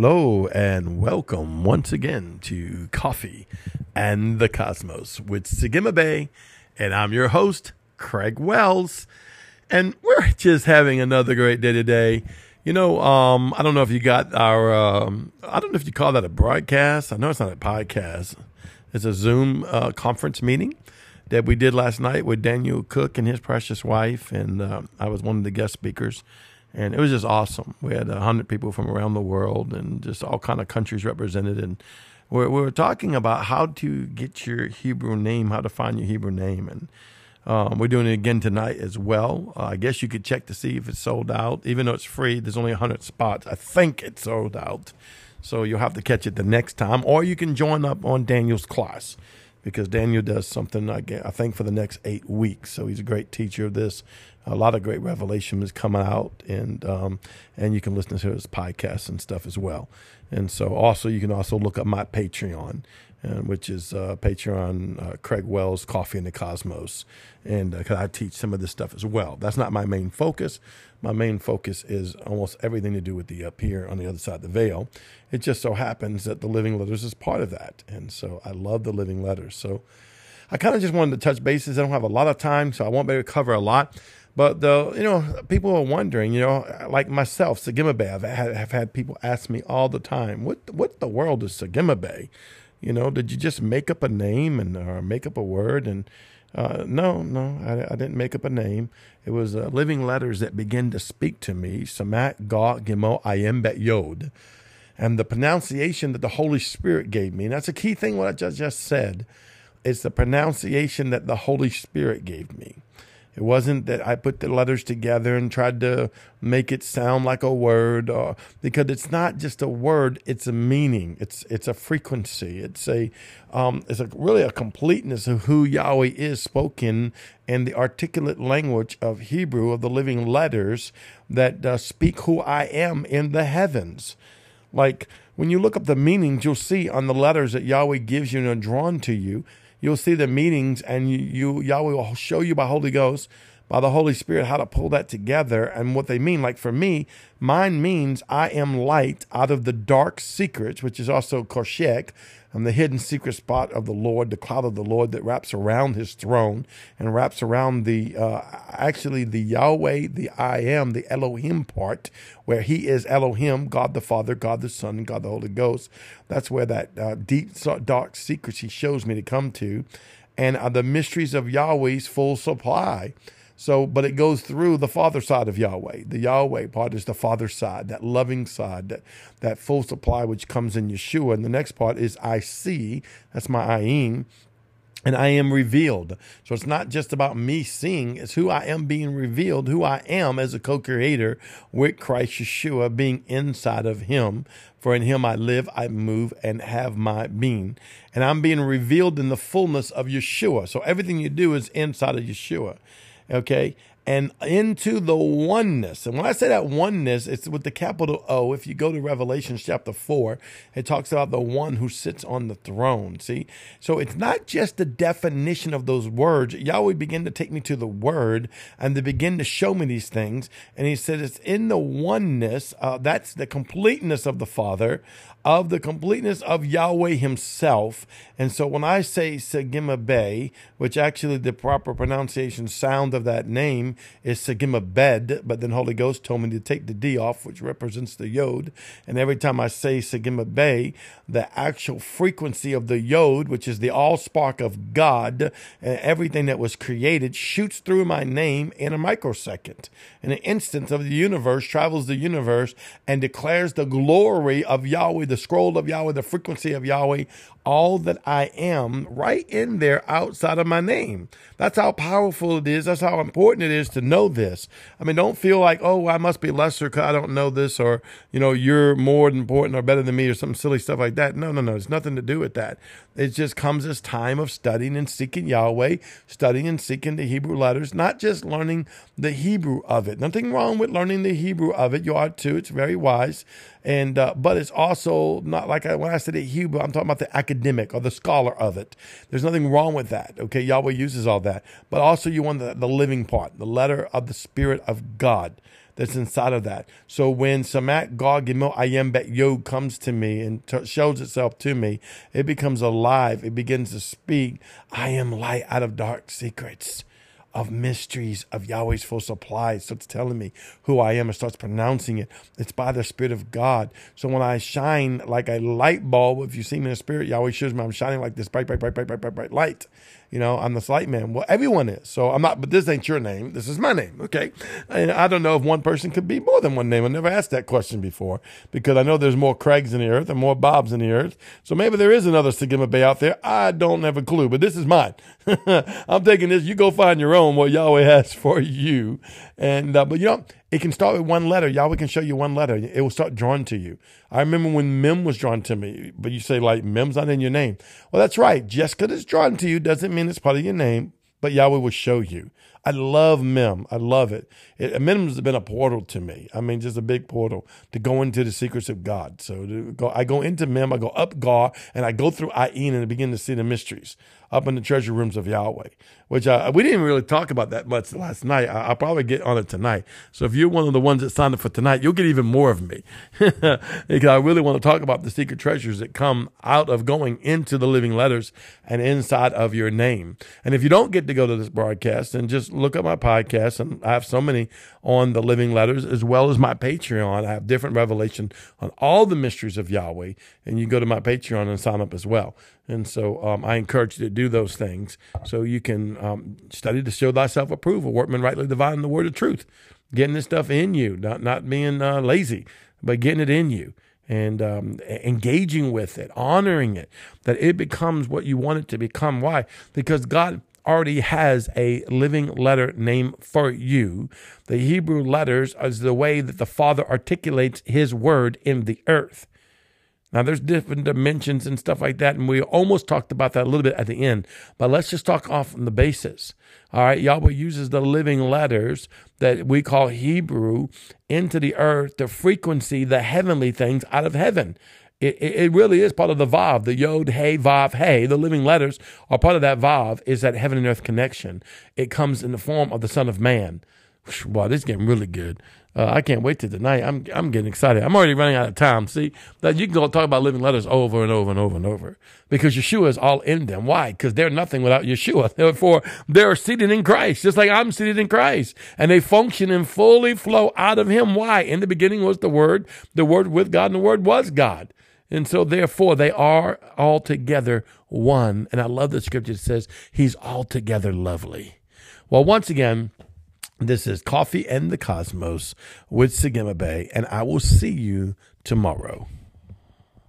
Hello and welcome once again to Coffee and the Cosmos with Sagima Bay, and I'm your host, Craig Wells. And we're just having another great day today. You know, um, I don't know if you got our, um, I don't know if you call that a broadcast. I know it's not a podcast. It's a Zoom uh, conference meeting that we did last night with Daniel Cook and his precious wife, and uh, I was one of the guest speakers and it was just awesome. We had hundred people from around the world and just all kind of countries represented, and we we were talking about how to get your Hebrew name, how to find your Hebrew name, and um, we're doing it again tonight as well. Uh, I guess you could check to see if it's sold out, even though it's free. There's only hundred spots. I think it's sold out, so you'll have to catch it the next time, or you can join up on Daniel's class because Daniel does something I think for the next eight weeks. So he's a great teacher of this a lot of great revelation is coming out, and um, and you can listen to his podcasts and stuff as well. And so also you can also look up my Patreon, uh, which is uh, Patreon uh, Craig Wells Coffee in the Cosmos, and because uh, I teach some of this stuff as well. That's not my main focus. My main focus is almost everything to do with the up here on the other side of the veil. It just so happens that the Living Letters is part of that, and so I love the Living Letters. So. I kind of just wanted to touch bases. I don't have a lot of time, so I won't be able to cover a lot. But the you know people are wondering, you know, like myself, Sagima Bay. I've had, have had people ask me all the time, what what the world is Sagima Bay? You know, did you just make up a name and or make up a word? And uh, no, no, I, I, didn't make up a name. It was uh, living letters that began to speak to me. Samat Ga Gimel Ayin Bet Yod, and the pronunciation that the Holy Spirit gave me. And that's a key thing. What I just just said. It's the pronunciation that the Holy Spirit gave me. It wasn't that I put the letters together and tried to make it sound like a word, or because it's not just a word; it's a meaning. It's it's a frequency. It's a um, it's a really a completeness of who Yahweh is spoken in the articulate language of Hebrew of the living letters that uh, speak who I am in the heavens. Like when you look up the meanings, you'll see on the letters that Yahweh gives you and are drawn to you you'll see the meanings and you, you Yahweh will show you by Holy Ghost, by the Holy Spirit, how to pull that together and what they mean. Like for me, mine means I am light out of the dark secrets, which is also Koshek, and the hidden secret spot of the Lord, the cloud of the Lord that wraps around his throne and wraps around the, uh, actually the Yahweh, the I am, the Elohim part, where he is Elohim, God the Father, God the Son, and God the Holy Ghost. That's where that uh, deep, dark secrets he shows me to come to. And uh, the mysteries of Yahweh's full supply. So, but it goes through the father side of Yahweh. The Yahweh part is the father side, that loving side, that, that full supply which comes in Yeshua. And the next part is I see, that's my ayin, and I am revealed. So it's not just about me seeing, it's who I am being revealed, who I am as a co creator with Christ Yeshua being inside of Him. For in Him I live, I move, and have my being. And I'm being revealed in the fullness of Yeshua. So everything you do is inside of Yeshua okay, and into the oneness. And when I say that oneness, it's with the capital O. If you go to Revelation chapter 4, it talks about the one who sits on the throne. See? So it's not just the definition of those words. Yahweh began to take me to the word and to begin to show me these things. And he said it's in the oneness, uh, that's the completeness of the Father, of the completeness of Yahweh himself. And so when I say Sagima Bay, which actually the proper pronunciation sound of that name is Sagima Bed, but then Holy Ghost told me to take the D off, which represents the Yod. And every time I say Sagima Bay, the actual frequency of the Yod, which is the all spark of God, and everything that was created, shoots through my name in a microsecond. In an instant of the universe, travels the universe and declares the glory of Yahweh, the scroll of Yahweh, the frequency of Yahweh, all that I am right in there outside of my name. That's how powerful it is. That's how important it is to know this. I mean, don't feel like, oh, I must be lesser because I don't know this, or, you know, you're more important or better than me, or some silly stuff like that. No, no, no. It's nothing to do with that. It just comes as time of studying and seeking Yahweh, studying and seeking the Hebrew letters, not just learning the Hebrew of it. Nothing wrong with learning the Hebrew of it. You ought to. It's very wise. And uh, but it's also not like I, when I said the Hebrew, I'm talking about the academic or the scholar of it. There's nothing wrong with that. Okay, Yahweh uses all that, but also you want the, the living part, the letter of the Spirit of God that's inside of that. So when Samak God Gimel Ayin Bet Yod comes to me and t- shows itself to me, it becomes alive. It begins to speak. I am light out of dark secrets of mysteries of Yahweh's full supply. Starts telling me who I am. It starts pronouncing it. It's by the Spirit of God. So when I shine like a light bulb, if you see me in the Spirit, Yahweh shows me I'm shining like this bright, bright, bright, bright, bright, bright, bright light. You know, I'm the slight man. Well, everyone is. So I'm not, but this ain't your name. This is my name. Okay. And I don't know if one person could be more than one name. I never asked that question before because I know there's more Craigs in the earth and more Bobs in the earth. So maybe there is another Sagima Bay out there. I don't have a clue, but this is mine. I'm taking this. You go find your own what Yahweh has for you. And, uh, but you know, it can start with one letter. Yahweh can show you one letter. It will start drawn to you. I remember when Mem was drawn to me, but you say like Mem's not in your name. Well, that's right. Just because it's drawn to you doesn't mean it's part of your name, but Yahweh will show you. I love Mem. I love it. it Mem's been a portal to me. I mean, just a big portal to go into the secrets of God. So go, I go into Mem, I go up Gar, and I go through Ayin and I begin to see the mysteries up in the treasure rooms of Yahweh, which uh, we didn't really talk about that much last night. I, will probably get on it tonight. So if you're one of the ones that signed up for tonight, you'll get even more of me because I really want to talk about the secret treasures that come out of going into the living letters and inside of your name. And if you don't get to go to this broadcast, then just look up my podcast. And I have so many on the living letters as well as my Patreon. I have different revelation on all the mysteries of Yahweh. And you go to my Patreon and sign up as well. And so um, I encourage you to do those things so you can um, study to show thyself approval, workman rightly dividing the word of truth, getting this stuff in you, not, not being uh, lazy, but getting it in you and um, engaging with it, honoring it, that it becomes what you want it to become. Why? Because God already has a living letter name for you. The Hebrew letters is the way that the Father articulates his word in the earth. Now, there's different dimensions and stuff like that, and we almost talked about that a little bit at the end. But let's just talk off on the basis. All right, Yahweh uses the living letters that we call Hebrew into the earth to frequency the heavenly things out of heaven. It, it, really is part of the Vav, the Yod, Hey, Vav, Hey. The living letters are part of that Vav, is that heaven and earth connection. It comes in the form of the Son of Man. Wow, this is getting really good. Uh, I can't wait to tonight. I'm I'm getting excited. I'm already running out of time. See that you can go talk about living letters over and over and over and over because Yeshua is all in them. Why? Because they're nothing without Yeshua. Therefore, they're seated in Christ, just like I'm seated in Christ, and they function and fully flow out of Him. Why? In the beginning was the Word, the Word with God, and the Word was God. And so, therefore, they are altogether one. And I love the scripture that says He's altogether lovely. Well, once again. This is Coffee and the Cosmos with Sagima Bay, and I will see you tomorrow.